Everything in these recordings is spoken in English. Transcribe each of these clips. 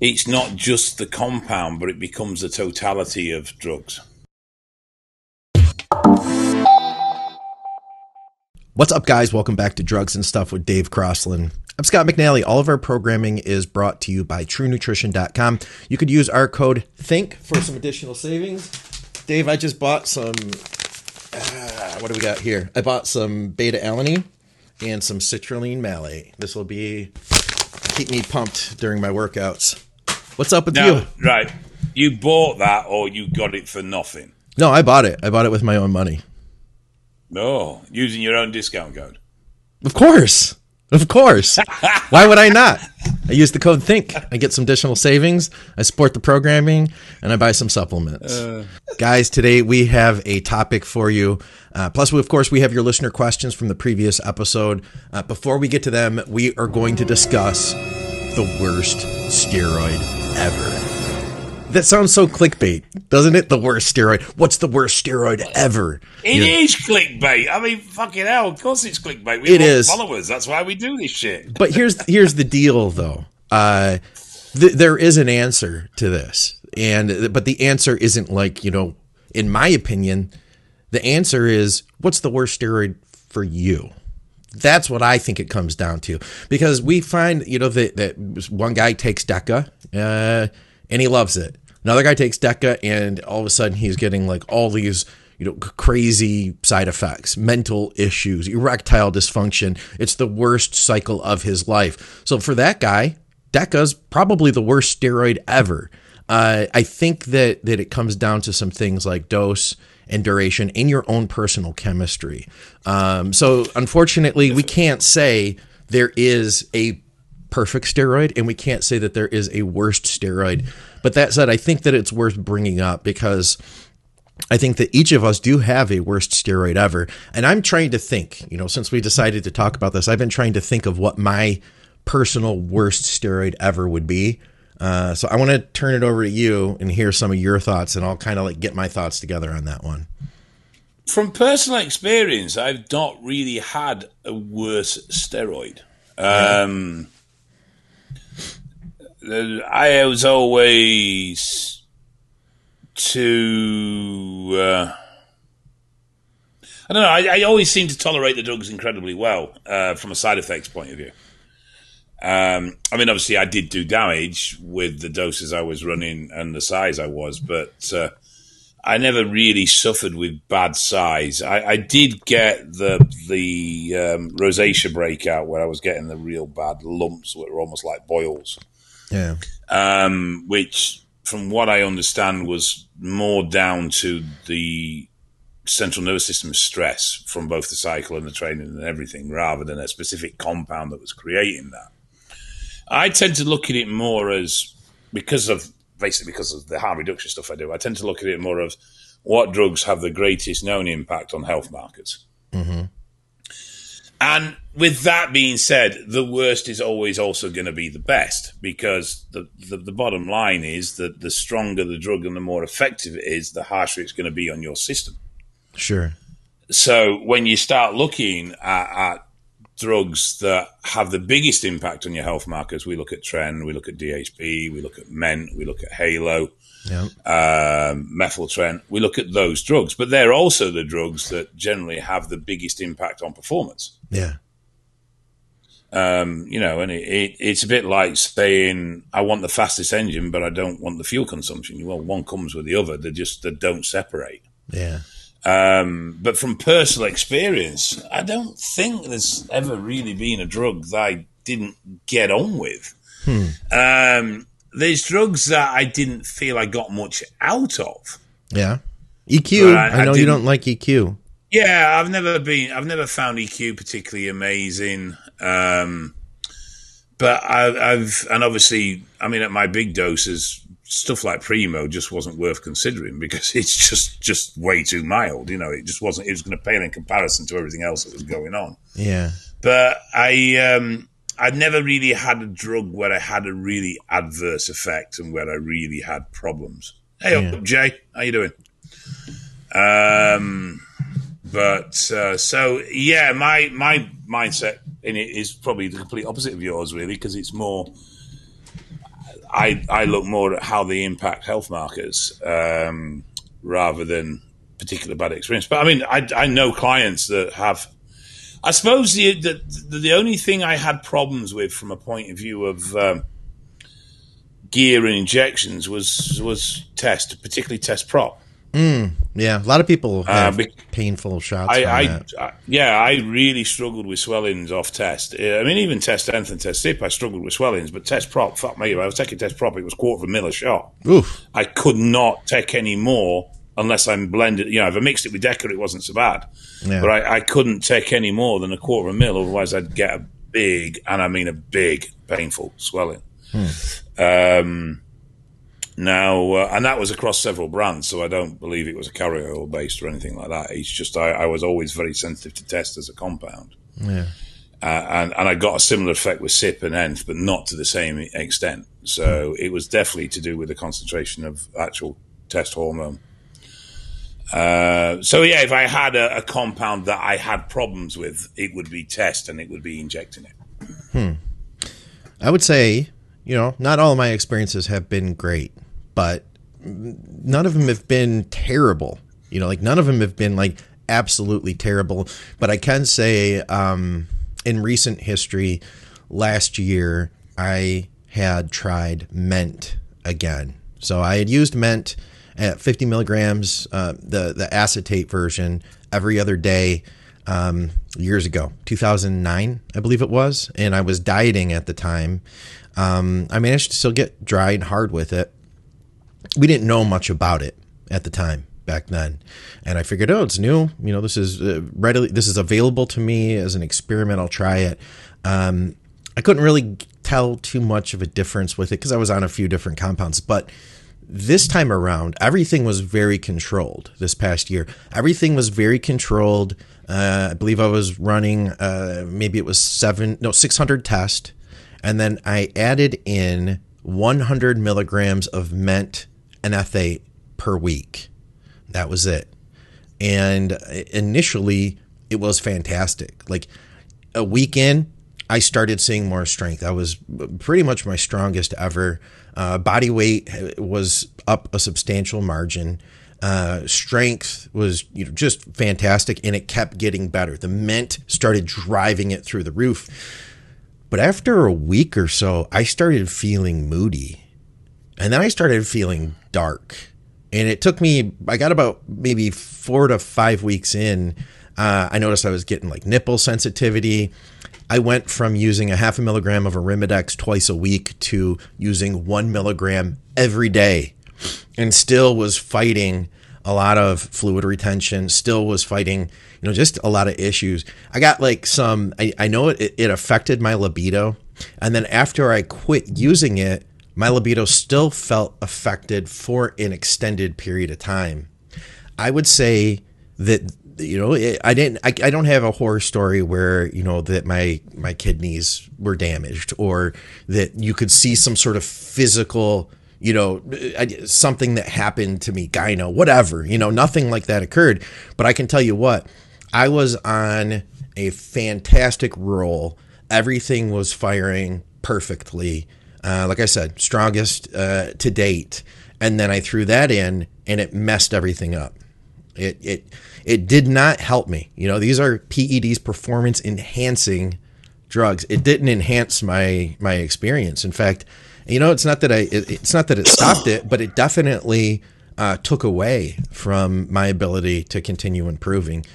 it's not just the compound, but it becomes the totality of drugs. What's up, guys? Welcome back to Drugs and Stuff with Dave Crossland. I'm Scott McNally. All of our programming is brought to you by TrueNutrition.com. You could use our code THINK for some additional savings. Dave, I just bought some. Uh, what do we got here? I bought some beta alanine and some citrulline malate. This will be keep me pumped during my workouts. What's up with Now, you? right, you bought that or you got it for nothing? No, I bought it. I bought it with my own money. No, using your own discount code. Of course. Of course. Why would I not? I use the code THINK. I get some additional savings. I support the programming and I buy some supplements. Guys, today we have a topic for you. Uh, plus, we, of course, we have your listener questions from the previous episode. Uh, before we get to them, we are going to discuss the worst steroid ever. That sounds so clickbait, doesn't it? The worst steroid. What's the worst steroid ever? It You is clickbait. I mean, fucking hell. Of course, it's clickbait. We It want followers. That's why we do this shit. but here's here's the deal though uh th- there is an answer to this and but the answer isn't like you know in my opinion the answer is what's the worst steroid for you that's what I think it comes down to because we find you know that that one guy takes Deca uh, and he loves it. Another guy takes Deca and all of a sudden he's getting like all these you know crazy side effects, mental issues, erectile dysfunction. It's the worst cycle of his life. So for that guy, Deca's probably the worst steroid ever. Uh, I think that that it comes down to some things like dose and duration in your own personal chemistry. Um, so unfortunately, we can't say there is a perfect steroid and we can't say that there is a worst steroid. But that said, I think that it's worth bringing up because I think that each of us do have a worst steroid ever. And I'm trying to think, you know, since we decided to talk about this, I've been trying to think of what my personal worst steroid ever would be. Uh, so I want to turn it over to you and hear some of your thoughts, and I'll kind of like get my thoughts together on that one. From personal experience, I've not really had a worse steroid. Um, I was always too. Uh, I don't know. I, I always seem to tolerate the drugs incredibly well uh, from a side effects point of view. Um, I mean, obviously, I did do damage with the doses I was running and the size I was, but uh, I never really suffered with bad size. I, I did get the the um, rosacea breakout where I was getting the real bad lumps, that were almost like boils Yeah. um, which, from what I understand, was more down to the central nervous system stress from both the cycle and the training and everything, rather than a specific compound that was creating that. I tend to look at it more as because of basically because of the harm reduction stuff I do. I tend to look at it more of what drugs have the greatest known impact on health markers. Mm-hmm. And with that being said, the worst is always also going to be the best because the, the, the bottom line is that the stronger the drug and the more effective it is, the harsher it's going to be on your system. Sure. So when you start looking at, at drugs that have the biggest impact on your health markers, we look at Tren, we look at DHP, we look at MENT, we look at Halo, Yeah. um, methyltren. We look at those drugs, but they're also the drugs that generally have the biggest impact on performance. Yeah. Um, you know, and it, it, it's a bit like saying, I want the fastest engine, but I don't want the fuel consumption. Well, one comes with the other. They just they don't separate. Yeah. Um, but from personal experience, I don't think there's ever really been a drug that I didn't get on with. Um, there's drugs that I didn't feel I got much out of. Yeah. EQ. I- I I know you don't like EQ. Yeah, I've never been. I've never found EQ particularly amazing. Um, but I, I've and obviously, I mean, at my big doses, stuff like Primo just wasn't worth considering because it's just just way too mild. You know, it just wasn't. It was going to pale in comparison to everything else that was going on. Yeah. But I, um, I'd never really had a drug where I had a really adverse effect and where I really had problems. Hey, Yeah. up, Jay, how you doing? Um, but uh, so yeah, my my mindset in it is probably the complete opposite of yours, really, because it's more. I I look more at how they impact health markers um, rather than particular bad experience. But I mean, I, I know clients that have. I suppose the, the the only thing I had problems with from a point of view of um, gear and injections was was test, particularly test prop. Mm, yeah, a lot of people uh, have uh, painful shots. I, I, I, yeah, I really struggled with swellings off test. I mean, even test length and test sip, I struggled with swellings. But test prop, fuck me, if I was taking test prop. It was quarter of a mil a shot. Oof. I could not take any more unless I'm blended. You know, if I mixed it with Decker, it wasn't so bad. Yeah. But I, I couldn't take any more than a quarter of a mil, otherwise I'd get a big, and I mean a big, painful swelling. Hmm. Um, now, uh, and that was across several brands, so I don't believe it was a carrier oil based or anything like that. It's just I, I was always very sensitive to test as a compound. Yeah. Uh, and, and I got a similar effect with SIP and ENF, but not to the same extent. So it was definitely to do with the concentration of actual test hormone. Uh, so yeah, if I had a, a, compound that I had problems with, it would be test and it would be injecting it. Hmm. I would say, you know, not all of my experiences have been great but none of them have been terrible. You know, like none of them have been like absolutely terrible. But I can say, um, in recent history, last year I had tried Ment again. So I had used Ment at 50 milligrams, uh, the the acetate version, every other day. Um, years ago, 2009, I believe it was, and I was dieting at the time. Um, I managed to still get dry and hard with it, we didn't know much about it at the time back then. And i figured oh it's new. You know this is uh, readily this is available to me as an experiment. I'll try it. Um, i couldn't really tell too much of a difference with it because i was on a few different compounds. But this time around everything was very controlled this past year. Everything was very controlled. Uh, i believe i was running uh, maybe it was seven no 600 test. And then i added in 100 milligrams of ment and ethate per week. That was it. And initially, it was fantastic. Like a week in, I started seeing more strength. I was pretty much my strongest ever. Uh, body weight was up a substantial margin. Uh, strength was you know just fantastic, and it kept getting better. The mint started driving it through the roof. But after a week or so, I started feeling moody. And then I started feeling dark. And it took me, I got about maybe four to five weeks in. Uh, I noticed I was getting like nipple sensitivity. I went from using a half a milligram of Arimidex twice a week to using one milligram every day and still was fighting a lot of fluid retention, still was fighting you know, just a lot of issues. I got like some, I, I know it, it affected my libido. And then after I quit using it, my libido still felt affected for an extended period of time. I would say that you know eh, I didn't I, I don't have a horror story where you know that my my kidneys were damaged or that you could see some sort of physical you know, eh, something that happened to me, gyno, whatever, you know, nothing like that occurred. But I can tell you what, I was on a fantastic roll. Everything was firing perfectly. Uh, like I said, strongest uh, to date. And then I threw that in, and it messed everything up. It it it did not help me. You know, these are PEDs, performance enhancing drugs. It didn't enhance my my experience. In fact, you know, it's not that I it, it's not that it stopped it, but it definitely uh, took away from my ability to continue improving.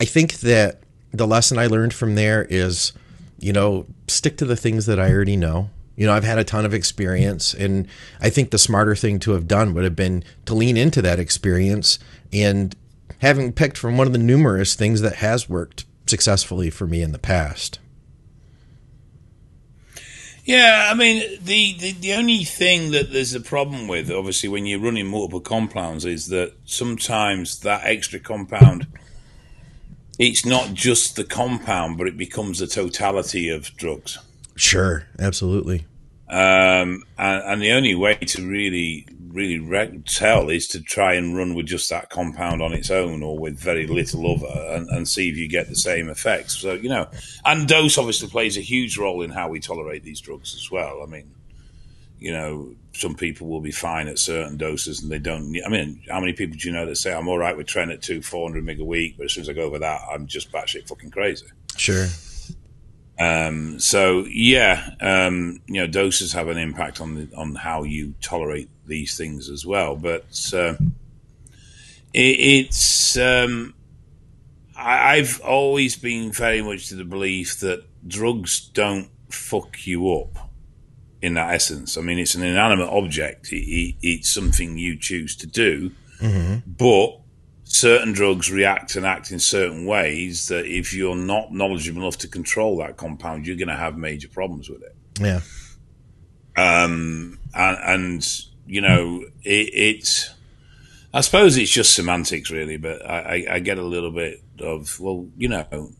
I think that the lesson I learned from there is, you know, stick to the things that I already know. You know, I've had a ton of experience, and I think the smarter thing to have done would have been to lean into that experience and having picked from one of the numerous things that has worked successfully for me in the past. Yeah, I mean, the, the, the only thing that there's a problem with, obviously, when you're running multiple compounds, is that sometimes that extra compound it's not just the compound, but it becomes the totality of drugs. Sure, absolutely. Um, and, and, the only way to really, really re- tell is to try and run with just that compound on its own or with very little other and, and see if you get the same effects. So, you know, and dose obviously plays a huge role in how we tolerate these drugs as well. I mean, you know, some people will be fine at certain doses and they don't. Need, I mean, how many people do you know that say I'm all right with tren at two, 400 meg a week, but as soon as I go over that, I'm just batshit fucking crazy. Sure. Um, so yeah, um, you know, doses have an impact on the, on how you tolerate these things as well. But uh, it, it's um, I, I've always been very much to the belief that drugs don't fuck you up in that essence. I mean, it's an inanimate object. It, it, it's something you choose to do, Mm-hmm. but certain drugs react and act in certain ways that if you're not knowledgeable enough to control that compound, you're going to have major problems with it. Yeah. Um, and, and you know, it, it's. I suppose it's just semantics, really. But I, I, I get a little bit of well, you know,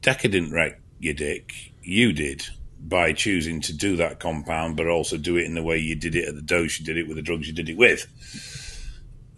Decker didn't wreck your dick. You did by choosing to do that compound, but also do it in the way you did it at the dose you did it with the drugs you did it with.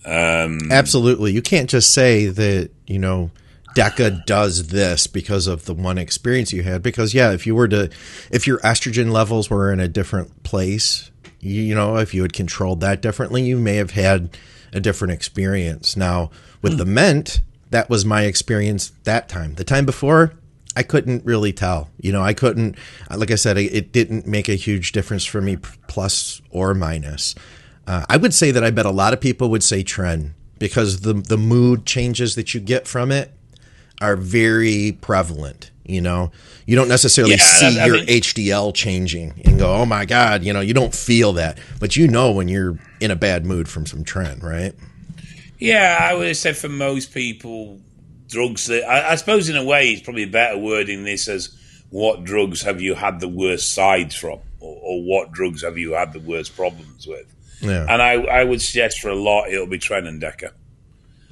Um, Absolutely. You can't just say that, you know, DECA does this because of the one experience you had. Because, yeah, if you were to, if your estrogen levels were in a different place, you, you know, if you had controlled that differently, you may have had a different experience. Now, with the Ment, that was my experience that time. The time before, I couldn't really tell. You know, I couldn't, like I said, it didn't make a huge difference for me, plus or minus. Uh, I would say that I bet a lot of people would say trend because the the mood changes that you get from it are very prevalent. You know, you don't necessarily Yeah, see your think- HDL changing and go, "Oh my god," you know, you don't feel that, but you know when you're in a bad mood from some trend, right? Yeah, I would have said for most people, drugs that I, I suppose in a way it's probably better wording this as what drugs have you had the worst sides from, or, or what drugs have you had the worst problems with. Yeah, And I, I would suggest for a lot it'll be Tren and Decker,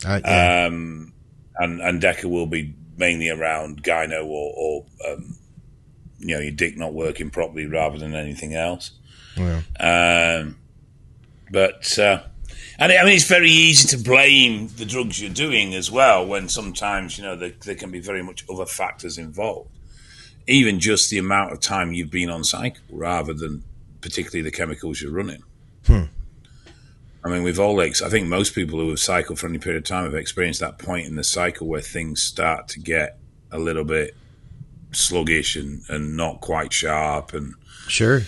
I, yeah. um, and and Decker will be mainly around gyno or, or um, you know your dick not working properly rather than anything else. Yeah. Um, but uh, and I mean, it's very easy to blame the drugs you're doing as well. When sometimes you know there, there can be very much other factors involved, even just the amount of time you've been on cycle, rather than particularly the chemicals you're running. I mean, we've all, ex- I think most people who have cycled for any period of time have experienced that point in the cycle where things start to get a little bit sluggish and, and not quite sharp and sure.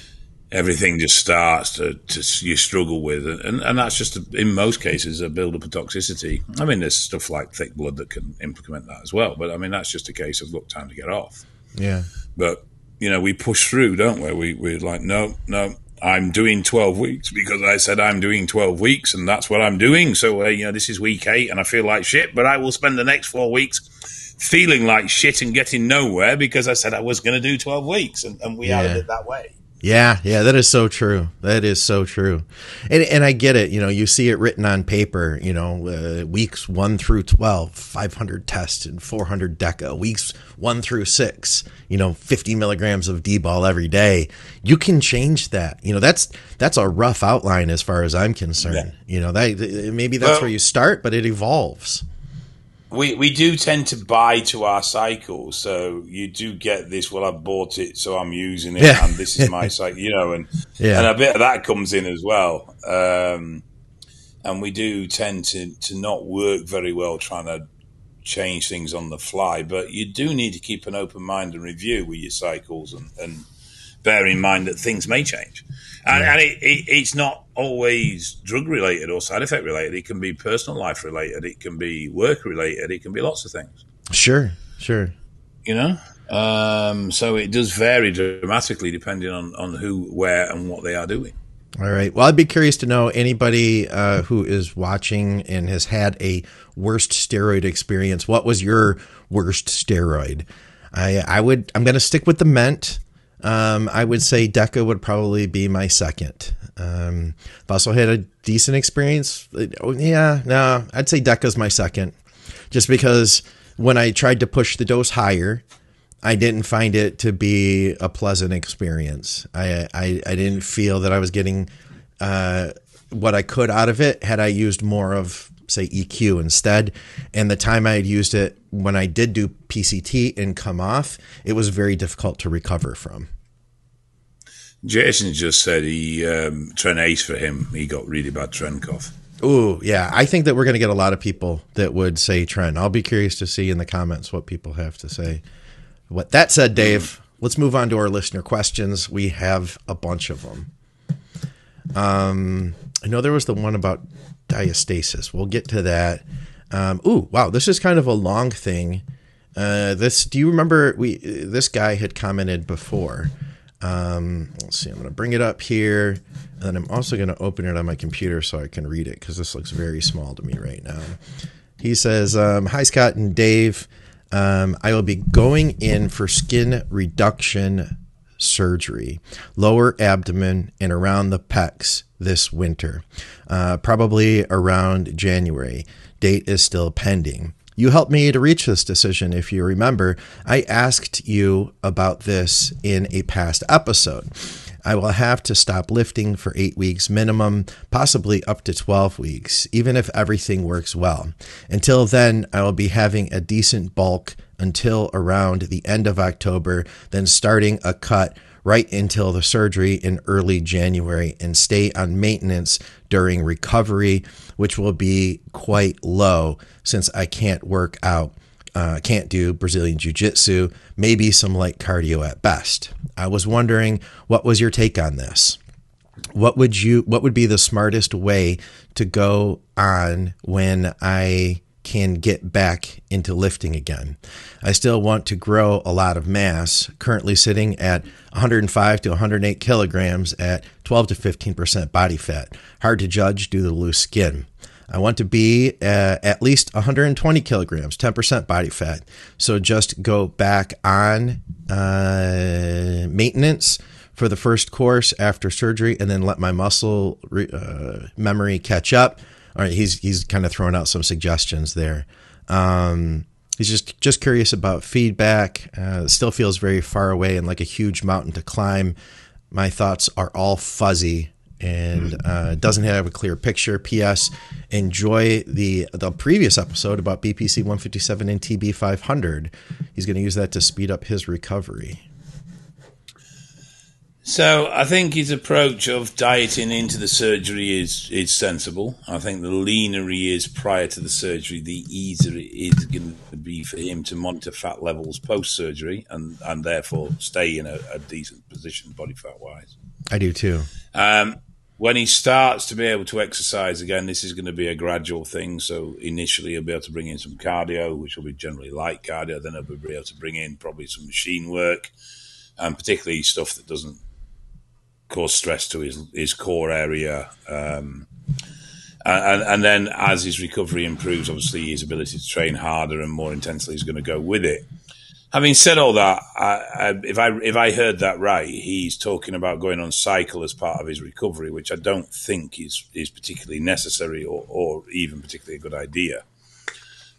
everything just starts to, to you struggle with and, and that's just a, in most cases a build up of toxicity i mean there's stuff like thick blood that can implement that as well but i mean that's just a case of look time to get off Yeah. but you know we push through don't we we, we're like no no i'm doing 12 weeks because i said i'm doing 12 weeks and that's what i'm doing so uh, you know this is week eight and i feel like shit but i will spend the next four weeks feeling like shit and getting nowhere because i said i was going to do 12 weeks and, and we Yeah. added it that way Yeah, yeah, that is so true. That is so true, and and I get it. You know, you see it written on paper. You know, uh, weeks one through 12, 500 tests and four hundred deca. Weeks one through six, you know, fifty milligrams of D ball every day. You can change that. You know, that's that's a rough outline as far as I'm concerned. Yeah. You know, that maybe that's Well- where you start, but it evolves. We we do tend to buy to our cycle, so you do get this. Well, I bought it, so I'm using it, Yeah. and this is my cycle, you know, and Yeah. and a bit of that comes in as well. Um, and we do tend to to not work very well trying to change things on the fly, but you do need to keep an open mind and review with your cycles, and, and bear in mind that things may change. And, and it, it, it's not always drug related or side effect related. It can be personal life related. It can be work related. It can be lots of things. Sure, sure. You know, um, so it does vary dramatically depending on on who, where, and what they are doing. All right. Well, I'd be curious to know anybody uh, who is watching and has had a worst steroid experience. What was your worst steroid? I I would I'm going to stick with the Ment. Um, I would say Deca would probably be my second. Um, I've also had a decent experience. Oh, yeah, no, I'd say Deca's my second, just because when I tried to push the dose higher, I didn't find it to be a pleasant experience. I I, I didn't feel that I was getting uh, what I could out of it had I used more of say EQ instead. And the time I had used it when I did do PCT and come off, it was very difficult to recover from. Jason just said he um, Tren Ace for him. He got really bad Tren cough. Ooh, yeah. I think that we're going to get a lot of people that would say Tren. I'll be curious to see in the comments what people have to say. What that said, Dave, let's move on to our listener questions. We have a bunch of them. Um, I know there was the one about diastasis. We'll get to that. Um, ooh, wow, this is kind of a long thing. Uh, this, do you remember? We this guy had commented before. Um, let's see. I'm going to bring it up here, and then I'm also going to open it on my computer so I can read it because this looks very small to me right now. He says, um, "Hi Scott and Dave. Um, I will be going in for skin reduction surgery, lower abdomen and around the pecs this winter, uh, probably around January. Date is still pending. You helped me to reach this decision. If you remember, I asked you about this in a past episode. I will have to stop lifting for eight weeks minimum, possibly up to 12 weeks, even if everything works well. Until then, I will be having a decent bulk until around the end of October, then starting a cut right until the surgery in early January and stay on maintenance during recovery, which will be quite low since I can't work out. Uh, can't do Brazilian Jiu Jitsu, maybe some light cardio at best. I was wondering what was your take on this? What would you what would be the smartest way to go on when I can get back into lifting again. I still want to grow a lot of mass, currently sitting at 105 to 108 kilograms at 12 to 15% body fat. Hard to judge due to loose skin. I want to be uh, at least 120 kilograms, 10% body fat. So just go back on uh, maintenance for the first course after surgery and then let my muscle re- uh, memory catch up all right, he's he's kind of throwing out some suggestions there. Um, he's just just curious about feedback. Uh, still feels very far away and like a huge mountain to climb. My thoughts are all fuzzy and uh, doesn't have a clear picture. P.S. Enjoy the the previous episode about BPC 157 and TB 500. He's going to use that to speed up his recovery. So I think his approach of dieting into the surgery is is sensible. I think the leaner he is prior to the surgery, the easier it is going to be for him to monitor fat levels post surgery and and therefore stay in a, a, decent position body fat wise. I do too. Um, when he starts to be able to exercise again, this is going to be a gradual thing. So initially, he'll be able to bring in some cardio, which will be generally light cardio. Then he'll be able to bring in probably some machine work, and particularly stuff that doesn't cause stress to his his core area. Um, and, and then as his recovery improves, obviously his ability to train harder and more intensely is going to go with it. Having said all that, I, I, if I if I heard that right, he's talking about going on cycle as part of his recovery, which I don't think is is particularly necessary or, or even particularly a good idea.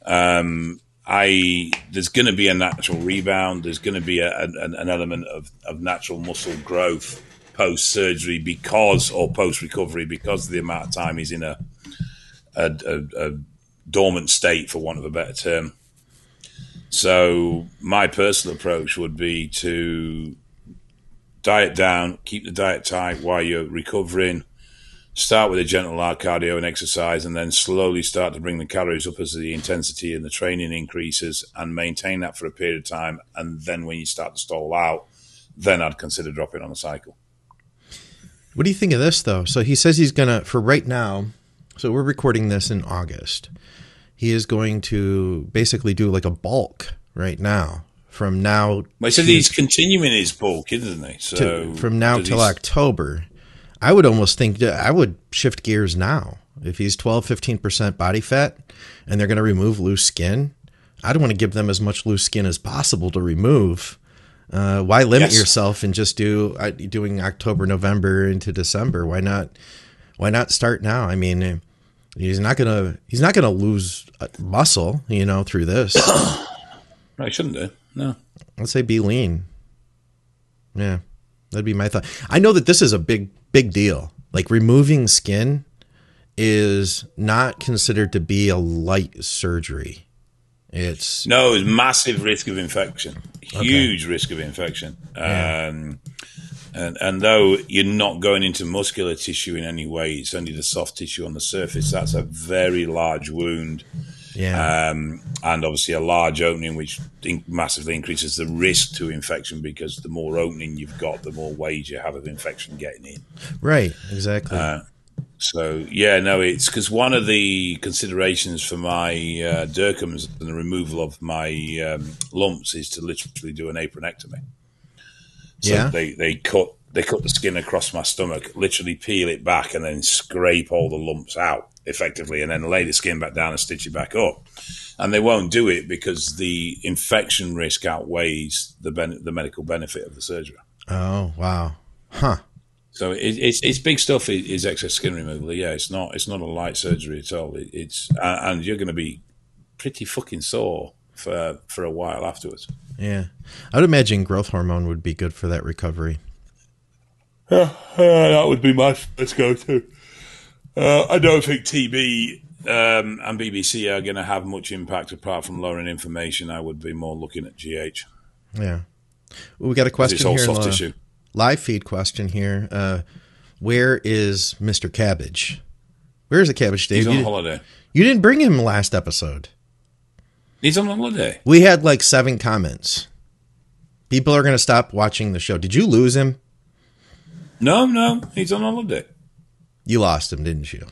Um, I there's going to be a natural rebound. There's going to be a, an, an element of, of natural muscle growth post surgery because or post recovery because of the amount of time he's in a a, a a, dormant state, for want of a better term. So my personal approach would be to diet down, keep the diet tight while you're recovering. Start with a gentle cardio and exercise, and then slowly start to bring the calories up as the intensity and the training increases, and maintain that for a period of time. And then when you start to stall out, then I'd consider dropping on the cycle. What do you think of this though? So he says he's gonna for right now. So we're recording this in August. He is going to basically do like a bulk right now from now. Well, he said he's continuing his bulk, isn't he? So to, from now till October. I would almost think I would shift gears now. If he's 12, 15% body fat and they're going to remove loose skin, I'd want to give them as much loose skin as possible to remove uh, why limit yes. yourself and just do uh, doing October, November into December? Why not? Why not start now? I mean, he's not gonna he's not gonna lose uh, muscle, you know, through this. I shouldn't do. No. Let's say be lean. Yeah, that'd be my thought. I know that this is a big big deal. Like removing skin is not considered to be a light surgery. It's No, it's massive risk of infection, huge risk of infection. Um, and, and though you're not going into muscular tissue in any way, it's only the soft tissue on the surface. That's a very large wound, yeah. um, and obviously a large opening, which in- massively increases the risk to infection because the more opening you've got, the more ways you have of infection getting in. right. Exactly. uh, So yeah, no, it's because one of the considerations for my uh, and the removal of my um, lumps is to literally do an apronectomy. So Yeah. they they cut they cut the skin across my stomach, literally peel it back, and then scrape all the lumps out effectively, and then lay the skin back down and stitch it back up. And they won't do it because the infection risk outweighs the ben- the medical benefit of the surgery. oh wow. Huh. So it, it's it's big stuff. Is, is excess skin removal? Yeah, it's not it's not a light surgery at all. It, it's and and you're going to be pretty fucking sore for for a while afterwards. Yeah. I would imagine growth hormone would be good for that recovery. Yeah, that would be my first go to. Uh, I don't think TB um, and BBC are going to have much impact apart from lowering inflammation. I would be more looking at GH. Yeah. Well, we got a It's question all here. in soft the tissue. Live feed question here. Uh, where is Mr. Cabbage? Where is the cabbage, Dave? He's on You, holiday. you didn't bring him last episode. He's on holiday. We had like seven comments. People are going to stop watching the show. Did you lose him? No, no, he's on holiday. You lost him, didn't you?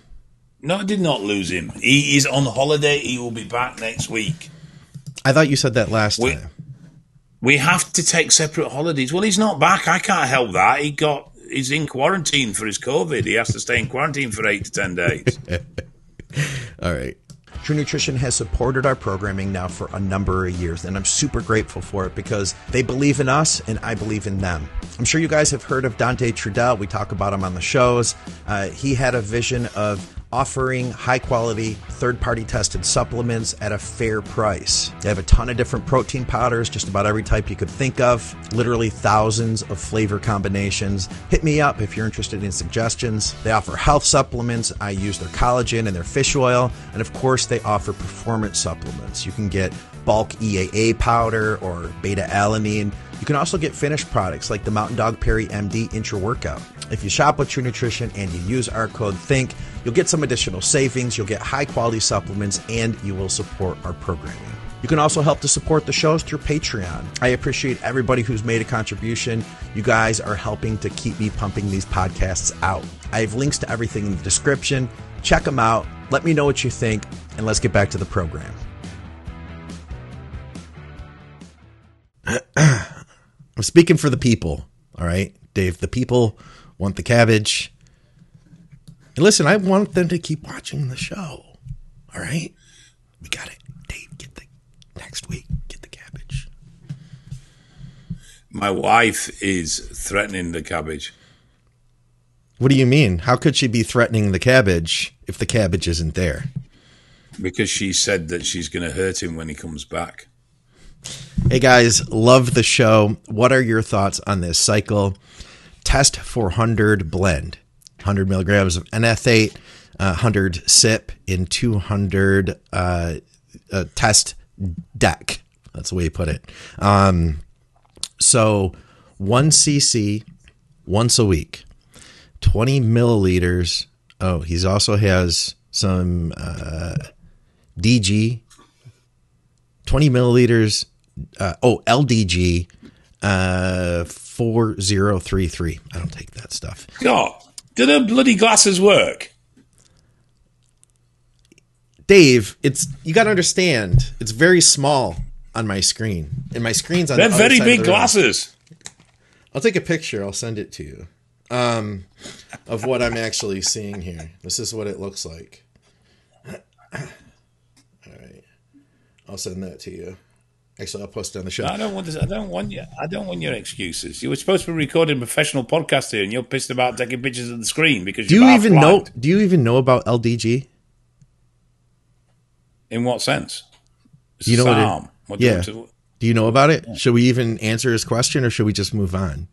No, I did not lose him. He is on holiday. He will be back next week. I thought you said that last We- time. We have to take separate holidays. Well, he's not back. I can't help that. He got he's in quarantine for his COVID. He has to stay in quarantine for eight to ten days. All right. True Nutrition has supported our programming now for a number of years, and I'm super grateful for it because they believe in us and I believe in them. I'm sure you guys have heard of Dante Trudell. We talk about him on the shows. Uh, he had a vision of offering high quality, third party tested supplements at a fair price. They have a ton of different protein powders, just about every type you could think of, literally thousands of flavor combinations. Hit me up if you're interested in suggestions. They offer health supplements. I use their collagen and their fish oil. And of course, they offer performance supplements. You can get bulk EAA powder or beta alanine. You can also get finished products like the Mountain Dog Perry MD Intra Workout. If you shop with True Nutrition and you use our code THINK, you'll get some additional savings, you'll get high quality supplements, and you will support our programming. You can also help to support the shows through Patreon. I appreciate everybody who's made a contribution. You guys are helping to keep me pumping these podcasts out. I have links to everything in the description. Check them out. Let me know what you think, and let's get back to the program. I'm speaking for the people. All right, Dave. The people want the cabbage. And listen, I want them to keep watching the show. All right, we got it. Dave, get the next week. Get the cabbage. My wife is threatening the cabbage. What do you mean? How could she be threatening the cabbage if the cabbage isn't there? because she said that she's going to hurt him when he comes back. Hey guys, love the show. What are your thoughts on this cycle? Test 400 blend, 100 milligrams of NF8, uh, 100 SIP in 200 uh, uh, test deck. That's the way you put it. Um, so one cc once a week, 20 milliliters. Oh, he's also has some uh, DG 20 milliliters. Uh, oh, LDG uh, 4033. I don't take that stuff. God, do the bloody glasses work? Dave, it's you got to understand. It's very small on my screen, and my screen's on. They're the very big the glasses. I'll take a picture. I'll send it to you. Um, of what I'm actually seeing here. This is what it looks like. All right, I'll send that to you. Actually, I'll post it on the show. I don't want this. I don't want you. I don't want your excuses. You were supposed to be recording a professional podcast here, and you're pissed about taking pictures of the screen because Do you even know? Do you even know about LDG? In what sense? It's You know what it- What do you yeah. to- Do you know about it? Should we even answer his question, or should we just move on?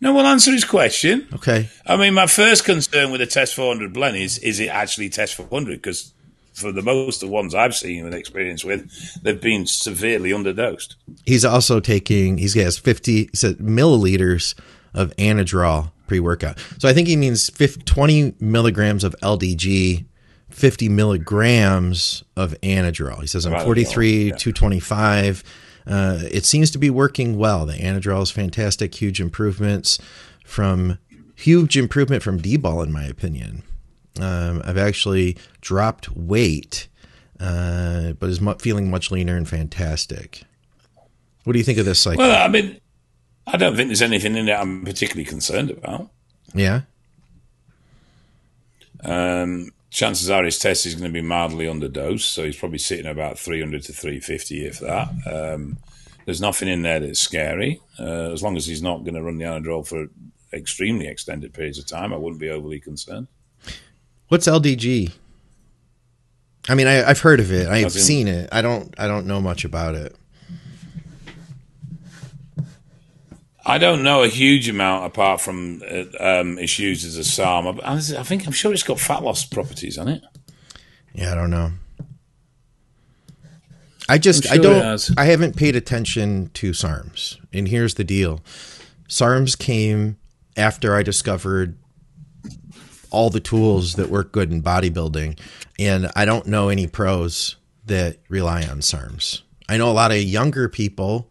No, we'll answer his question. Okay. I mean, my first concern with the Test 400 blend is: is it actually Test 400? Because for the most of the ones I've seen and experience with, they've been severely underdosed. He's also taking. He's has fifty. He said milliliters of Anadrol pre workout. So I think he means 50, twenty milligrams of LDG. 50 milligrams of Anadrol. He says, I'm 43, yeah. 225. Uh, it seems to be working well. The Anadrol is fantastic, huge improvements from huge improvement from D-ball in my opinion. Um, I've actually dropped weight, uh, but is mu- feeling much leaner and fantastic. What do you think of this cycle? Well, I mean, I don't think there's anything in it I'm particularly concerned about. Yeah. Um, chances are his test is going to be mildly underdosed, so he's probably sitting about 300 to 350, if that. Um, there's nothing in there that's scary. Uh, as long as he's not going to run the Anadrol for extremely extended periods of time, I wouldn't be overly concerned. What's LDG? I mean, I, have heard of it. I've seen it. I don't. I don't know much about it. I don't know a huge amount apart from uh, um, it's used as a SARM. I, I think I'm sure it's got fat loss properties on it. Yeah, I don't know. I just sure I don't I haven't paid attention to SARMs. And here's the deal. SARMs came after I discovered all the tools that work good in bodybuilding. And I don't know any pros that rely on SARMs. I know a lot of younger people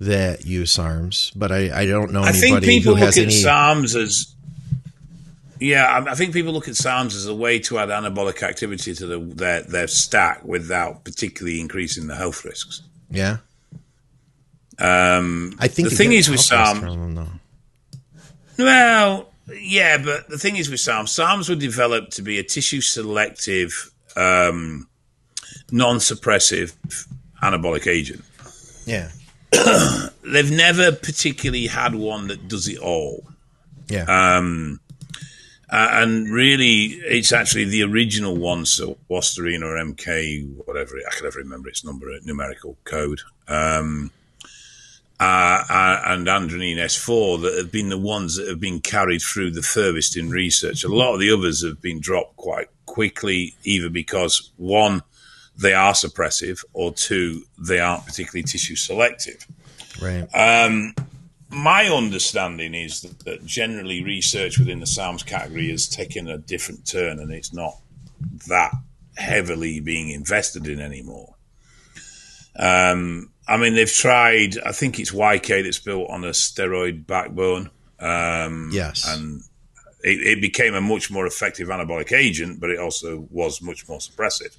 that use SARMs, but I, I don't know anybody I think people who has look at any. SARMs as yeah, I think people look at SARMs as a way to add anabolic activity to the, their their stack without particularly increasing the health risks. Yeah. Um, I think the thing is with SARMs. Well, yeah, but the thing is with SARMs, SARMs were developed to be a tissue selective, um, non suppressive anabolic agent. Yeah. They've never particularly had one that does it all. Yeah. Um, uh, and really, it's actually the original one, so Wasterine or MK, whatever, I can never remember its number, numerical code. Um, uh, uh, and Andronine S4 that have been the ones that have been carried through the furthest in research. A lot of the others have been dropped quite quickly, either because one, they are suppressive, or two, they aren't particularly tissue selective. Right. Um, my understanding is that, that, generally research within the SARMs category has taken a different turn, and it's not that heavily being invested in anymore. Um, I mean, they've tried. I think it's YK that's built on a steroid backbone. Um, yes, and it, it, became a much more effective anabolic agent, but it also was much more suppressive.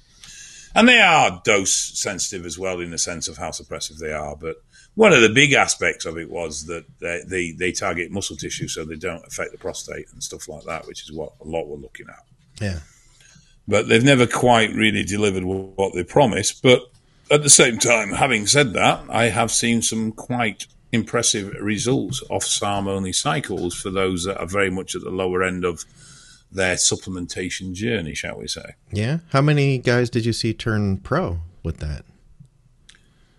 And they are dose sensitive as well in the sense of how suppressive they are. But one of the big aspects of it was that they, they, they target muscle tissue, so they don't affect the prostate and stuff like that, which is what a lot we're looking at. Yeah. But they've never quite really delivered what they promised. But at the same time, having said that, I have seen some quite impressive results off SARM only cycles for those that are very much at the lower end of their supplementation journey, shall we say. Yeah. How many guys did you see turn pro with that?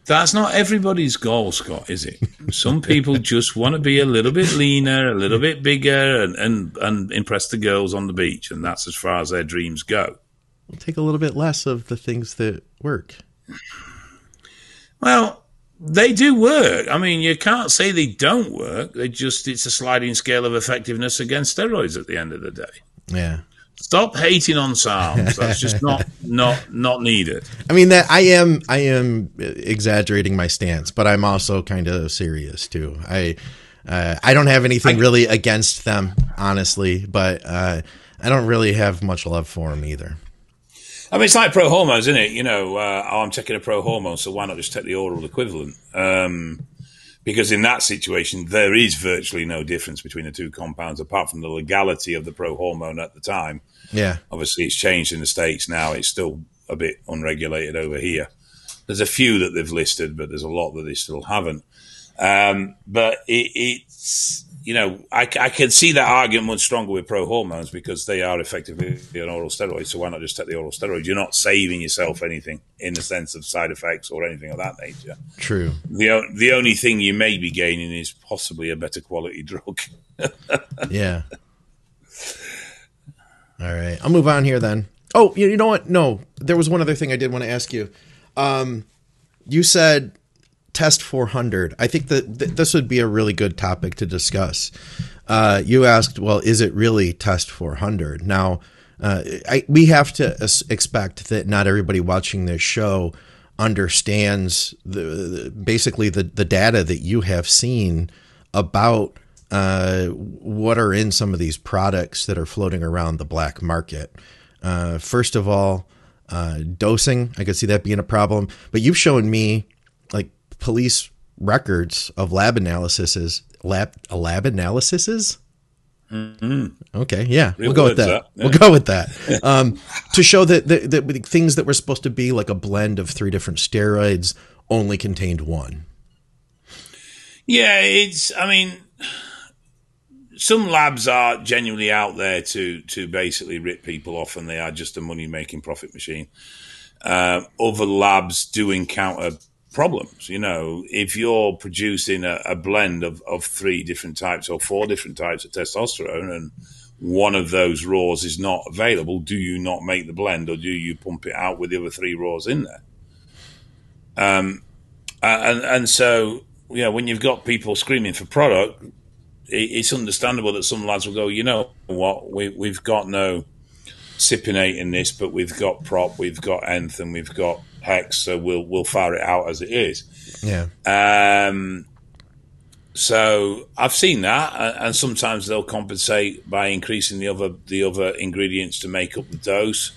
That's not everybody's goal, Scott, is it? Some people just want to be a little bit leaner, a little bit bigger, and, and, and impress the girls on the beach, and that's as far as their dreams go. We'll take a little bit less of the things that work. Well, they do work. I mean, you can't say they don't work. They just it's a sliding scale of effectiveness against steroids at the end of the day. Yeah. Stop hating on SARMs. That's just not not not needed. I mean that I am I am exaggerating my stance, but I'm also kind of serious too. I uh, I don't have anything I, really against them, honestly, but uh, I don't really have much love for them either. I mean, it's like pro hormones, isn't it? You know, uh, oh, I'm taking a pro hormone, so why not just take the oral equivalent? Um, because in that situation, there is virtually no difference between the two compounds, apart from the legality of the pro hormone at the time. Yeah. Obviously, it's changed in the States now. It's still a bit unregulated over here. There's a few that they've listed, but there's a lot that they still haven't. Um, but it, it's you know, I, I can see that argument much stronger with pro hormones because they are effectively an oral steroid. So why not just take the oral steroid? You're not saving yourself anything in the sense of side effects or anything of that nature. True. The the only thing you may be gaining is possibly a better quality drug. yeah. All right, I'll move on here then. Oh, you you know what? No, there was one other thing I did want to ask you. Um, you said test 400. I think that th- this would be a really good topic to discuss. Uh, you asked, well, is it really test 400? Now, uh, I, we have to es- expect that not everybody watching this show understands the, the basically the, the data that you have seen about uh, what are in some of these products that are floating around the black market. Uh, first of all, uh, dosing, I could see that being a problem, but you've shown me police records of lab analyses, lab lab analyses. Okay, yeah, Real we'll go with that. that, yeah. We'll go with that. Um, to show that the, the things that were supposed to be like a blend of three different steroids only contained one. Yeah, it's. I mean, some labs are genuinely out there to to basically rip people off, and they are just a money making profit machine. Uh, other labs do encounter problems. You know, if you're producing a, a blend of, of three different types or four different types of testosterone, and one of those raws is not available, do you not make the blend, or do you pump it out with the other three raws in there? Um, and and so you know when you've got people screaming for product, it, it's understandable that some lads will go, you know what, we we've got no cypionate in this, but we've got prop, we've got nth, and we've got hex, so we'll we'll fire it out as it is. Yeah. Um, so I've seen that, and sometimes they'll compensate by increasing the other the other ingredients to make up the dose.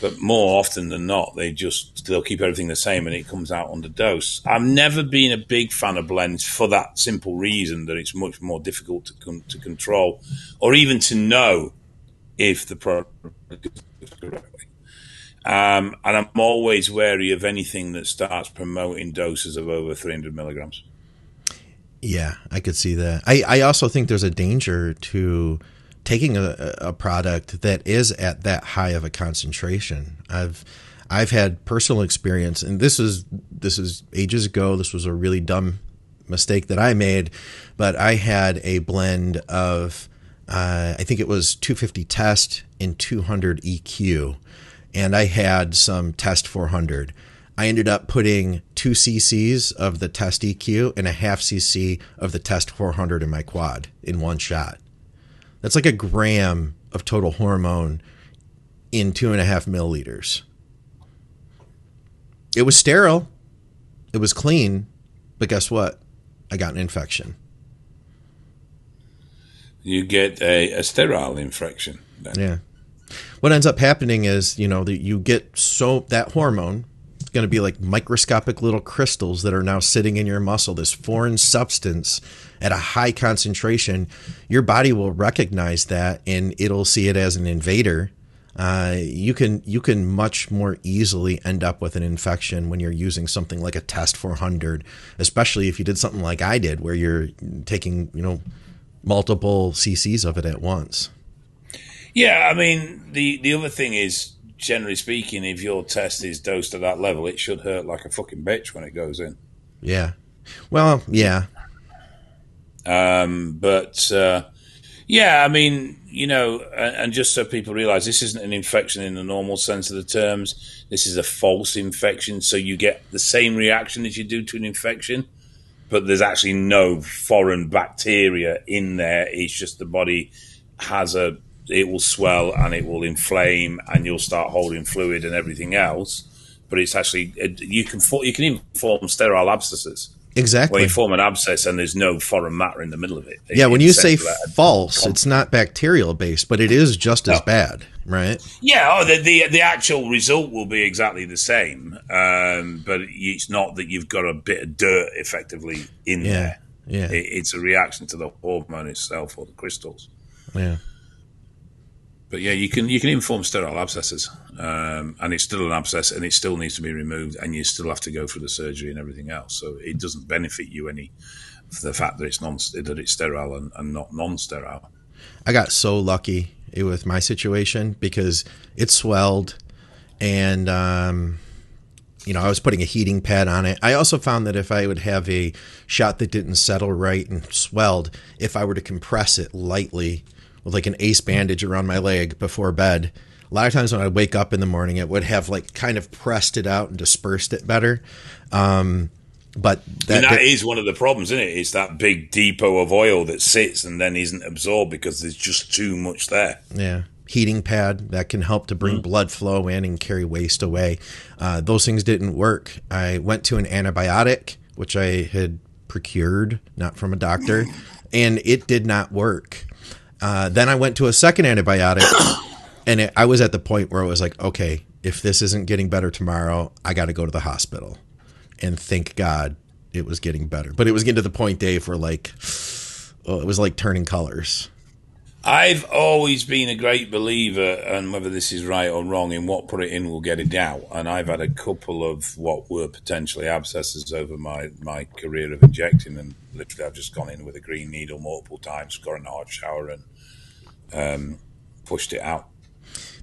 But more often than not, they just they'll keep everything the same, and it comes out under dose. I've never been a big fan of blends for that simple reason that it's much more difficult to con- to control, or even to know if the product is correctly. Um, and I'm always wary of anything that starts promoting doses of over 300 milligrams. Yeah, I could see that. I, I also think there's a danger to taking a, a product that is at that high of a concentration. I've I've had personal experience, and this is this is ages ago. This was a really dumb mistake that I made, but I had a blend of uh, I think it was 250 test and 200 EQ, and I had some test 400. I ended up putting two cc's of the test EQ and a half cc of the test 400 in my quad in one shot. That's like a gram of total hormone in two and a half milliliters. It was sterile, it was clean, but guess what? I got an infection. You get a, a sterile infection. Then. Yeah. What ends up happening is, you know, that you get so that hormone is going to be like microscopic little crystals that are now sitting in your muscle, this foreign substance at a high concentration. Your body will recognize that and it'll see it as an invader. Uh, you can you can much more easily end up with an infection when you're using something like a test 400, especially if you did something like I did, where you're taking you know multiple cc's of it at once. Yeah, I mean, the, the other thing is, generally speaking, if your test is dosed at that level, it should hurt like a fucking bitch when it goes in. Yeah. Well, yeah. Um, but uh, yeah, I mean, you know, and, and just so people realize, this isn't an infection in the normal sense of the terms. This is a false infection, so you get the same reaction as you do to an infection, but there's actually no foreign bacteria in there. It's just the body has a, it will swell and it will inflame, and you'll start holding fluid and everything else. But it's actually you can for, you can even form sterile abscesses. Exactly. When you form an abscess and there's no foreign matter in the middle of it. yeah, when you say false, it's not bacterial based, but it is just as bad, right? Yeah, oh, the, the the actual result will be exactly the same, um, but it's not that you've got a bit of dirt effectively in Yeah. there. Yeah. It, it's a reaction to the hormone itself or the crystals. Yeah. But yeah, you can you can even form sterile abscesses, um, and it's still an abscess, and it still needs to be removed, and you still have to go through the surgery and everything else. So it doesn't benefit you any for the fact that it's non that it's sterile and, and not non-sterile. I got so lucky with my situation because it swelled and um, you know, I was putting a heating pad on it. I also found that if I would have a shot that didn't settle right and swelled, if I were to compress it lightly with like an ace bandage around my leg before bed, A lot of times when I wake up in the morning, it would have like kind of pressed it out and dispersed it better. Um, but that, I mean, that is one of the problems, isn't it? It's that big depot of oil that sits and then isn't absorbed because there's just too much there. Yeah. Heating pad that can help to bring mm. blood flow in and carry waste away. Uh, those things didn't work. I went to an antibiotic, which I had procured, not from a doctor, and it did not work. Uh, then I went to a second antibiotic, and it, I was at the point where I was like, okay, if this isn't getting better tomorrow, I got to go to the hospital and thank God it was getting better. But it was getting to the point, Dave, where like oh, it was like turning colors. I've always been a great believer, and whether this is right or wrong, in what put it in will get it out. And I've had a couple of what were potentially abscesses over my, my career of injecting, and literally I've just gone in with a green needle multiple times, got in a hot shower, and um, pushed it out.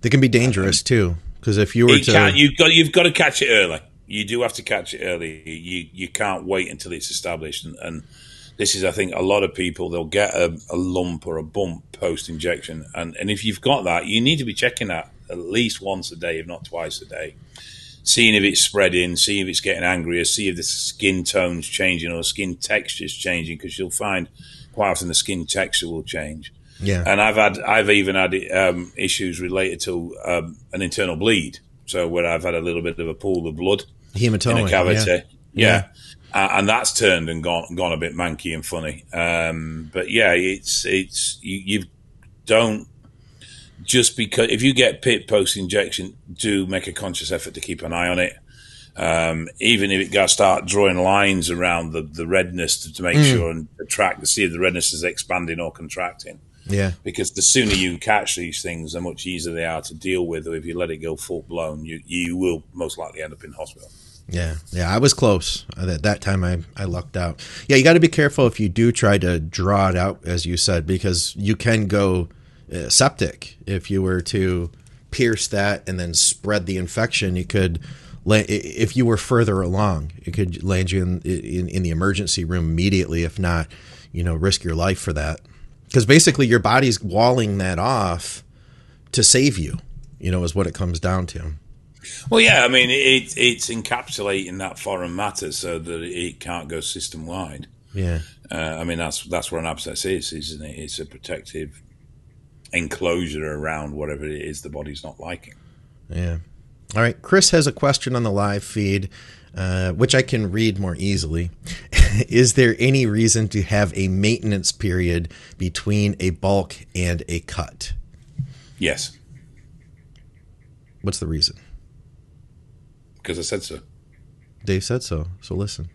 They can be dangerous too, because if you were to, you've got you've got to catch it early you do have to catch it early. You you can't wait until it's established. And, and this is, I think, a lot of people they'll get a, a lump or a bump post injection, and and if you've got that, you need to be checking that at least once a day, if not twice a day, seeing if it's spreading, seeing if it's getting angrier, see if the skin tone's changing or skin texture's changing, because you'll find quite often the skin texture will change. Yeah, and I've had I've even had um, issues related to um, an internal bleed. So where I've had a little bit of a pool of blood hematoma in a cavity. Yeah. yeah. Uh, and that's turned and gone gone a bit manky and funny. Um, but yeah, it's it's you, you don't just because if you get pit post injection, do make a conscious effort to keep an eye on it. Um, even if it got start drawing lines around the, the redness to, to make mm. sure and track to see if the redness is expanding or contracting. Yeah. Because the sooner you catch these things, the much easier they are to deal with. Or if you let it go full blown, you you will most likely end up in hospital. Yeah, yeah, I was close. At that time, I, I lucked out. Yeah, you got to be careful if you do try to draw it out, as you said, because you can go uh, septic if you were to pierce that and then spread the infection. You could, if you were further along, it could land you in, in, in the emergency room immediately. If not, you know, risk your life for that, because basically your body's walling that off to save you. You know, is what it comes down to. Well, yeah, I mean, it, it's encapsulating that foreign matter so that it can't go system wide. Yeah. Uh, I mean, that's that's what an abscess is, isn't it? It's a protective enclosure around whatever it is the body's not liking. Yeah. All right. Chris has a question on the live feed, uh, which I can read more easily. is there any reason to have a maintenance period between a bulk and a cut? Yes. What's the reason? Because I said so. Dave said so. So listen.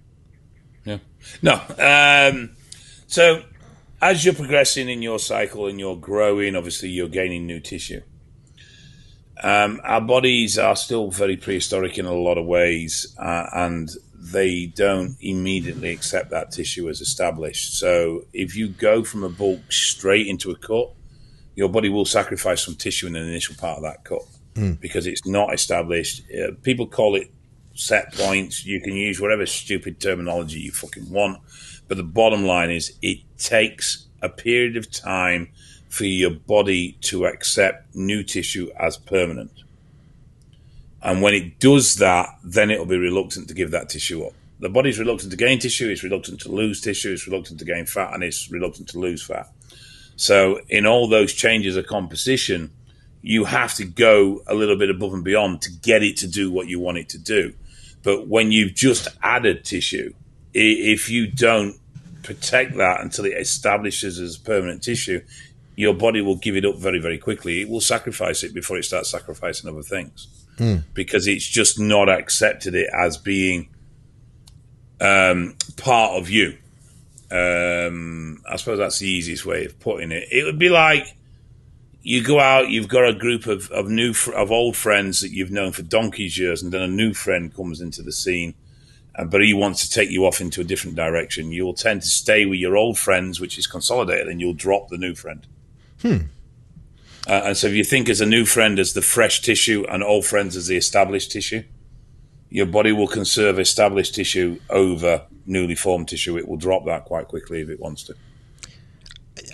Yeah. No. Um, so as you're progressing in your cycle and you're growing, obviously you're gaining new tissue. Um, our bodies are still very prehistoric in a lot of ways, uh, and they don't immediately accept that tissue as established. So if you go from a bulk straight into a cut, your body will sacrifice some tissue in the initial part of that cut mm. because it's not established. Uh, people call it set points. You can use whatever stupid terminology you fucking want. But the bottom line is it takes a period of time for your body to accept new tissue as permanent. And when it does that, then it'll be reluctant to give that tissue up. The body's reluctant to gain tissue, it's reluctant to lose tissue, it's reluctant to gain fat, and it's reluctant to lose fat. So, in all those changes of composition, you have to go a little bit above and beyond to get it to do what you want it to do. But when you've just added tissue, if you don't protect that until it establishes as permanent tissue, your body will give it up very, very quickly. It will sacrifice it before it starts sacrificing other things mm. because it's just not accepted it as being um, part of you. Um, I suppose that's the easiest way of putting it. It would be like you go out, you've got a group of, of new of old friends that you've known for donkey's years, and then a new friend comes into the scene, uh, but he wants to take you off into a different direction. You'll tend to stay with your old friends, which is consolidated, and you'll drop the new friend. Hmm. Uh, and so, if you think as a new friend as the fresh tissue and old friends as the established tissue, your body will conserve established tissue over newly formed tissue. It will drop that quite quickly if it wants to.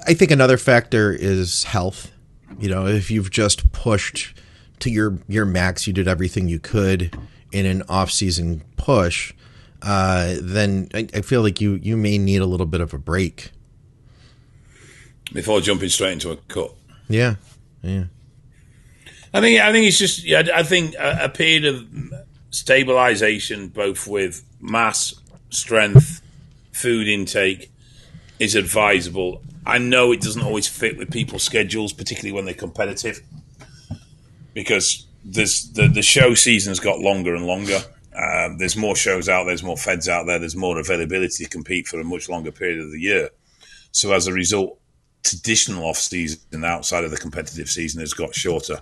I think another factor is health you know, if you've just pushed to your your max, you did everything you could in an off season push, uh, then I, I feel like you you may need a little bit of a break. before jumping straight into a cut. Yeah, yeah, I think I think it's just yeah, I think a, a period of stabilization, both with mass, strength, food intake, is advisable. I know it doesn't always fit with people's schedules, particularly when they're competitive, because there's the the show season's got longer and longer. Um, there's more shows out there, there's more feds out there, there's more availability to compete for a much longer period of the year. So as a result, traditional off season outside of the competitive season has got shorter.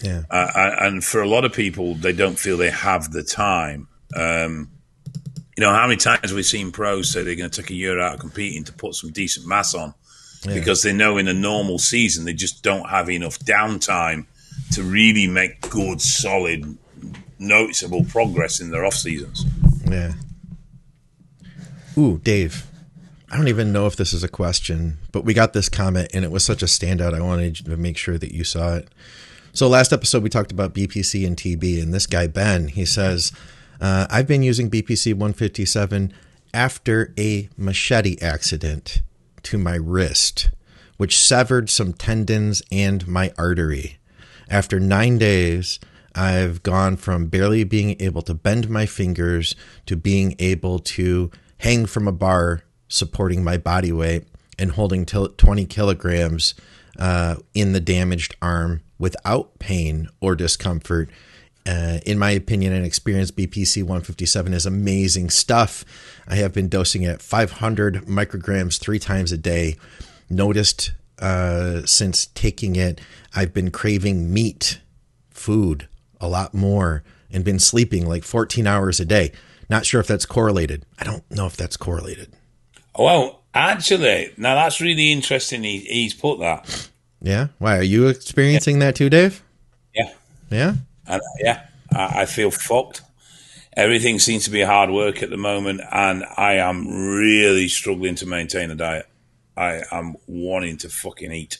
yeah. Uh, and for a lot of people, they don't feel they have the time. Um, you know, how many times we've we seen pros say they're going to take a year out of competing to put some decent mass on because they know in a normal season they just don't have enough downtime to really make good, solid, noticeable progress in their off seasons. Yeah. Ooh, Dave. I don't even know if this is a question, but we got this comment and it was such a standout. I wanted to make sure that you saw it. So last episode we talked about BPC and TB, and this guy Ben he says, uh, "I've been using BPC 157 after a machete accident to my wrist, which severed some tendons and my artery. After nine days." I've gone from barely being able to bend my fingers to being able to hang from a bar supporting my body weight and holding till 20 kilograms uh, in the damaged arm without pain or discomfort. Uh, in my opinion and experience, BPC 157 is amazing stuff. I have been dosing at 500 micrograms three times a day. Noticed uh, since taking it, I've been craving meat, food a lot more, and been sleeping like 14 hours a day. Not sure if that's correlated. I don't know if that's correlated. Well, actually, now that's really interesting. He, he's put that. Yeah. Why are you experiencing that too, Dave? Yeah. Yeah. And uh, yeah, I, I feel fucked. Everything seems to be hard work at the moment, and I am really struggling to maintain a diet. I am wanting to fucking eat.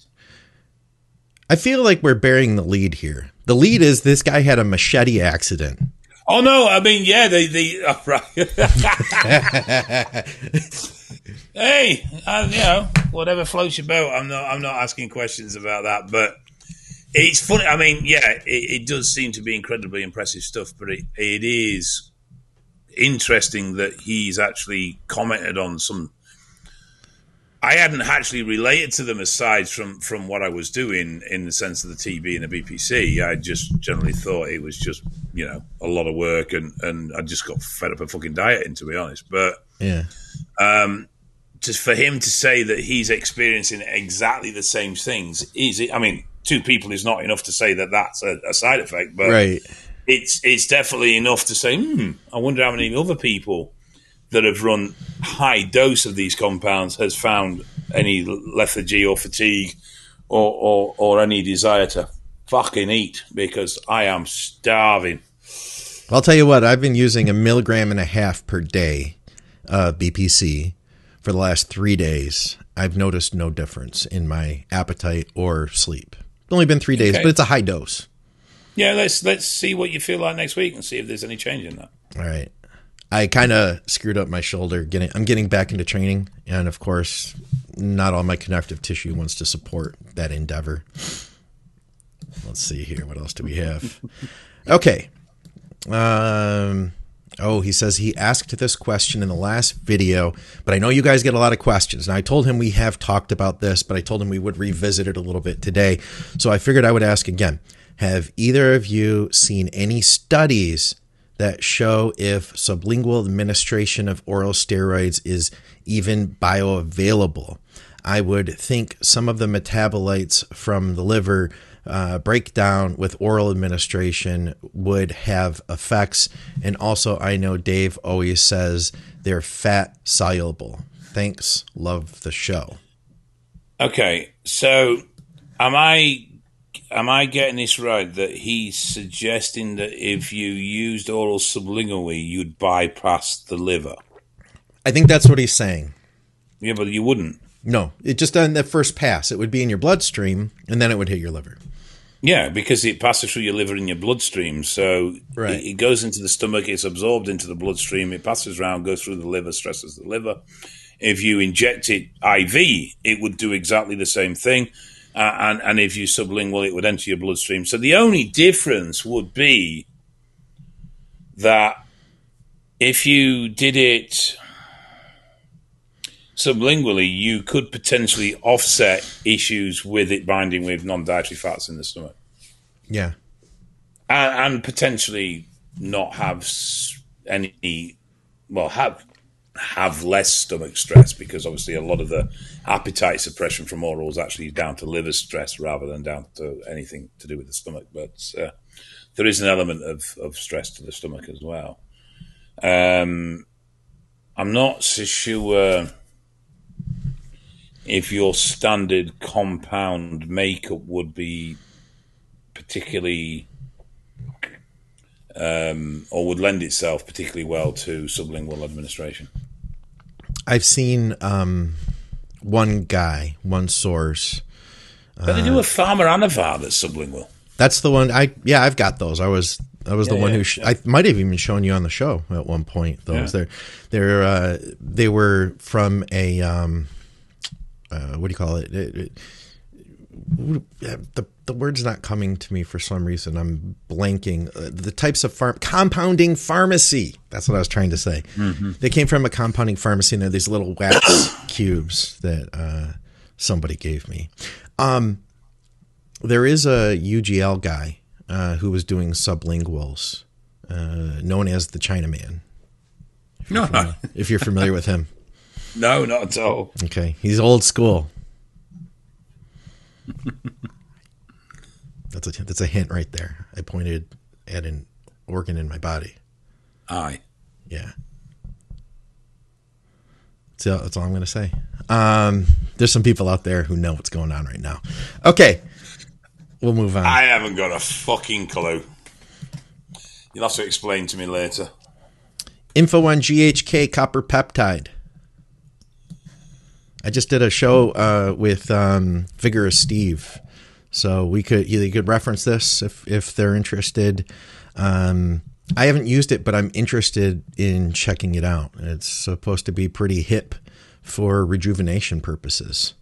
I feel like we're bearing the lead here. The lead is this guy had a machete accident. Oh no! I mean, yeah, they the oh, right. hey, I, you know, whatever floats your boat. I'm not. I'm not asking questions about that, but it's funny. I mean, yeah, it, it does seem to be incredibly impressive stuff, but it, it is interesting that he's actually commented on some. I hadn't actually related to them aside from from what I was doing in the sense of the TB and the BPC. I just generally thought it was just you know a lot of work and and I just got fed up of fucking dieting to be honest. But Yeah. um, just for him to say that he's experiencing exactly the same things is it? I mean, two people is not enough to say that that's a, a side effect, but Right. it's it's definitely enough to say, hmm, I wonder how many other people that have run high dose of these compounds has found any lethargy or fatigue or, or, or any desire to fucking eat because I am starving. I'll tell you what, I've been using a milligram and a half per day uh, BPC for the last three days. I've noticed no difference in my appetite or sleep. It's only been three days, Okay. but it's a high dose. Yeah, let's let's see what you feel like next week and see if there's any change in that. All right. I kind of screwed up my shoulder. Getting, I'm getting back into training, and of course, not all my connective tissue wants to support that endeavor. Let's see here. What else do we have? Okay. Um. Oh, he says he asked this question in the last video, but I know you guys get a lot of questions. And I told him we have talked about this, but I told him we would revisit it a little bit today. So I figured I would ask again. Have either of you seen any studies that show if sublingual administration of oral steroids is even bioavailable? I would think some of the metabolites from the liver uh, breakdown with oral administration would have effects. And also, I know Dave always says they're fat soluble. Thanks. Love the show. Okay, so am I am I getting this right that he's suggesting that if you used oral sublingually, you'd bypass the liver? I think that's what he's saying. Yeah, but you wouldn't. No, it just on the first pass, it would be in your bloodstream and then it would hit your liver. Yeah, because it passes through your liver and your bloodstream. So Right. it, it goes into the stomach, it's absorbed into the bloodstream, it passes around, goes through the liver, stresses the liver. If you inject it IV, it would do exactly the same thing. Uh, and, and if you sublingual, it would enter your bloodstream. So the only difference would be that if you did it sublingually, you could potentially offset issues with it binding with non dietary fats in the stomach. Yeah. and, and potentially not have any well have have less stomach stress because obviously a lot of the appetite suppression from oral is actually down to liver stress rather than down to anything to do with the stomach. But uh, there is an element of, of stress to the stomach as well. Um, I'm not so sure if your standard compound makeup would be particularly um, or would lend itself particularly well to sublingual administration. I've seen um, one guy, one source. But they do a farmer and a VAR that's sublingual. That's the one. I yeah, I've got those. I was I was the one yeah, who sh- I might have even shown you on the show at one point. Those Yeah. they're they're uh, they were from a um, uh, what do you call it? It- it- the the word's not coming to me for some reason. I'm blanking. Uh, the types of farm compounding pharmacy. That's what I was trying to say. They came from a compounding pharmacy, and they're these little wax cubes that uh, somebody gave me. Um, there is a UGL guy uh, who was doing sublinguals, uh, known as the Chinaman. No, no, If you're familiar with him, no, not at all. okay, he's old school. That's a that's a hint right there. I pointed at an organ in my body. Aye. Yeah. So that's all I'm going to say. Um, there's some people out there who know what's going on right now. Okay, we'll move on. I haven't got a fucking clue. You'll have to explain to me later. Info on GHK copper peptide. I just did a show uh, with um, Vigorous Steve, so we could you could reference this if if they're interested. Um, I haven't used it, but I'm interested in checking it out. It's supposed to be pretty hip for rejuvenation purposes.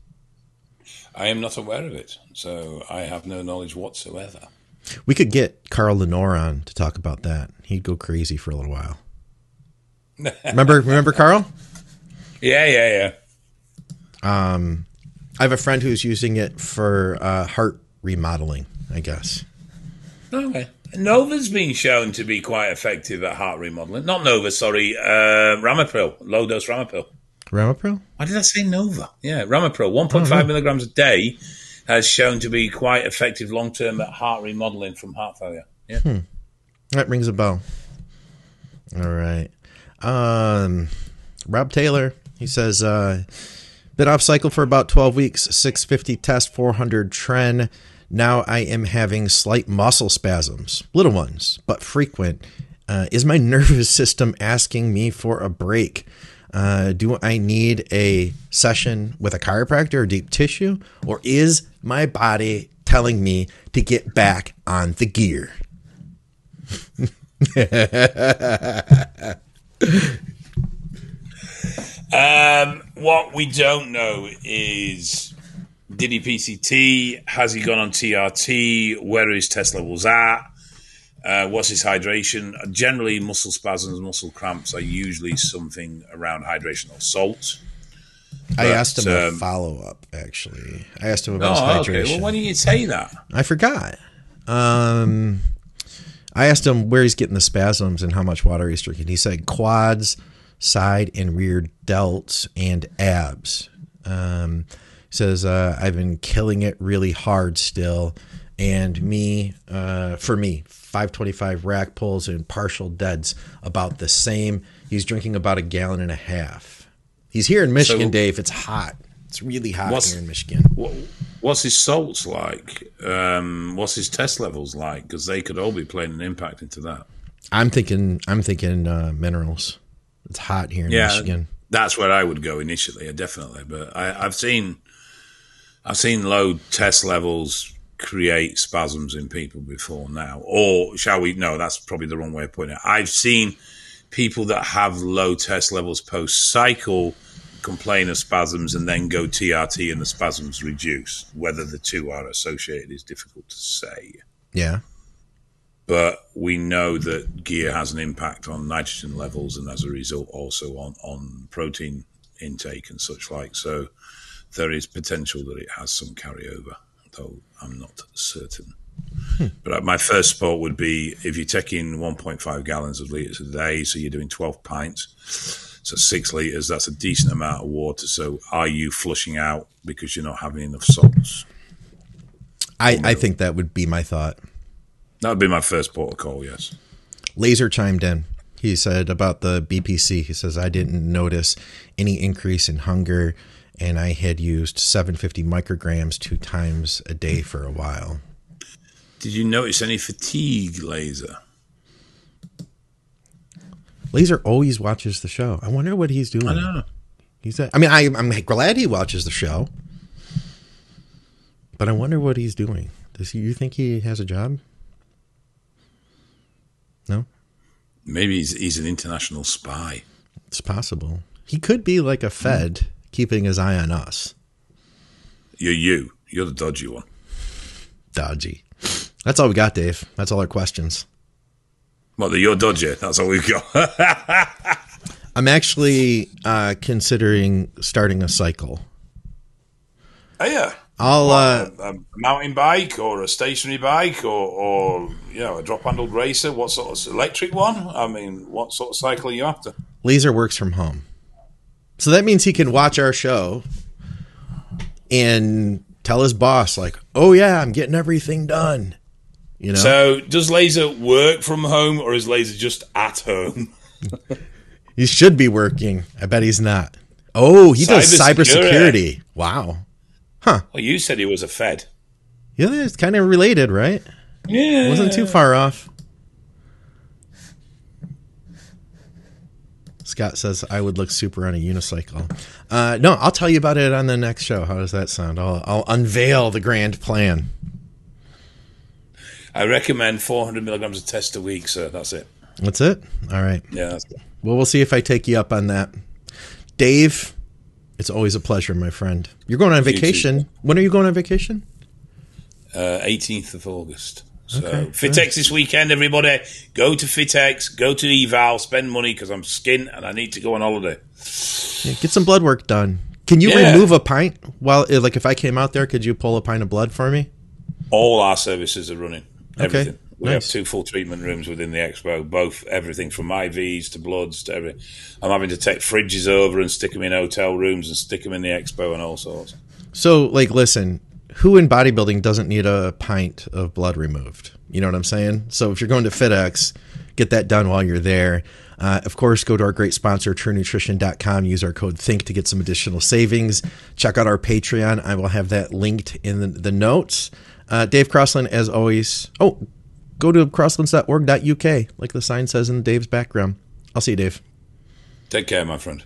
I am not aware of it, so I have no knowledge whatsoever. We could get Carl Lanore on to talk about that. He'd go crazy for a little while. remember, remember Carl? Yeah, yeah, yeah. I have a friend who's using it for uh, heart remodeling. I guess. Okay. Nova's been shown to be quite effective at heart remodeling. Not Nova, sorry, uh, Ramipril, low dose Ramipril. Ramipril? Why did I say Nova? Yeah, Ramipril, 1.5 milligrams a day has shown to be quite effective long term at heart remodeling from heart failure. Yeah. That rings a bell. All right. Um, Rob Taylor, he says, uh, been off cycle for about 12 weeks, 650 test, 400 tren. Now I am having slight muscle spasms, little ones, but frequent. Uh, is my nervous system asking me for a break? Uh, do I need a session with a chiropractor or deep tissue? Or is my body telling me to get back on the gear? Um, what we don't know is did he PCT? Has he gone on TRT? Where are his test levels at? Uh, what's his hydration? Generally, muscle spasms, muscle cramps are usually something around hydration or salt. I asked him a um, follow up. Actually, I asked him about Oh, his okay. hydration. Well, why didn't you say that? I forgot. Um, I asked him where he's getting the spasms and how much water he's drinking. He said quads, side and rear delts, and abs. Um, says uh, I've been killing it really hard still, and me uh, for me 525 rack pulls and partial deads about the same. He's drinking about a gallon and a half. He's here in Michigan, So- Dave. It's hot. It's really hot here in Michigan. What, what's his salts like? Um, what's his test levels like? Because they could all be playing an impact into that. I'm thinking. I'm thinking uh, minerals. It's hot here in Yeah, Michigan. that's where I would go initially, definitely. But I, I've seen, I've seen low test levels create spasms in people before now. Or shall we? No, that's probably the wrong way of putting it. I've seen people that have low test levels post cycle complain of spasms and then go TRT and the spasms reduce. Whether the two are associated is difficult to say. Yeah. But we know that gear has an impact on nitrogen levels and as a result also on, on protein intake and such like. So there is potential that it has some carryover, though I'm not certain. Hmm. But my first spot would be if you're taking 1.5 gallons of liters a day, so you're doing 12 pints so six liters, that's a decent amount of water. So are you flushing out because you're not having enough salts? I, I think that would be my thought. That would be my first protocol, yes. Laser chimed in. He said about the BPC, he says, I didn't notice any increase in hunger, and I had used 750 micrograms two times a day for a while. Did you notice any fatigue, Laser? Laser always watches the show. I wonder what he's doing. I know. He's. A, I mean, I, I'm glad he watches the show, but I wonder what he's doing. Does he, you think he has a job? No. Maybe he's he's an international spy. It's possible. He could be like a Fed, mm. keeping his eye on us. You're you. You're the dodgy one. Dodgy. That's all we got, Dave. That's all our questions. What, you're dodgy? That's all we've got. I'm actually uh, considering starting a cycle. Oh, yeah. I'll what, uh, a, mountain bike or a stationary bike or, or you know a drop handled racer. What sort of electric one? I mean, what sort of cycle are you after? Laser works from home, so that means he can watch our show and tell his boss like, "Oh yeah, I'm getting everything done." You know. So does Laser work from home, or is Laser just at home? he should be working. I bet he's not. Oh, he cyber does cybersecurity. Wow. Huh. Well, you said he was a Fed. Yeah, it's kind of related, right? Yeah. Wasn't too far off. Scott says I would look super on a unicycle. Uh, no, I'll tell you about it on the next show. How does that sound? I'll, I'll unveil the grand plan. I recommend 400 milligrams of test a week, sir. That's it. That's it. All right. Yeah. Well, we'll see if I take you up on that, Dave. It's always a pleasure, my friend. You're going on vacation. When are you going on vacation? Uh, 18th of August. So okay, Fitex this weekend, everybody. Go to Fitex, go to Eval, spend money because I'm skin and I need to go on holiday. Yeah, get some blood work done. Can you yeah. remove a pint while, like, if I came out there, could you pull a pint of blood for me? All our services are running. Everything. Okay. We nice. have two full treatment rooms within the expo, both everything from IVs to bloods to everything. I'm having to take fridges over and stick them in hotel rooms and stick them in the expo and all sorts. So, like, listen, who in bodybuilding doesn't need a pint of blood removed? You know what I'm saying? So, if you're going to FitX, get that done while you're there. Uh, of course, go to our great sponsor, truenutrition.com. Use our code THINK to get some additional savings. Check out our Patreon. I will have that linked in the, the notes. Uh, Dave Crossland, as always. Oh, go to crosslands.org.uk, like the sign says in Dave's background. I'll see you, Dave. Take care, my friend.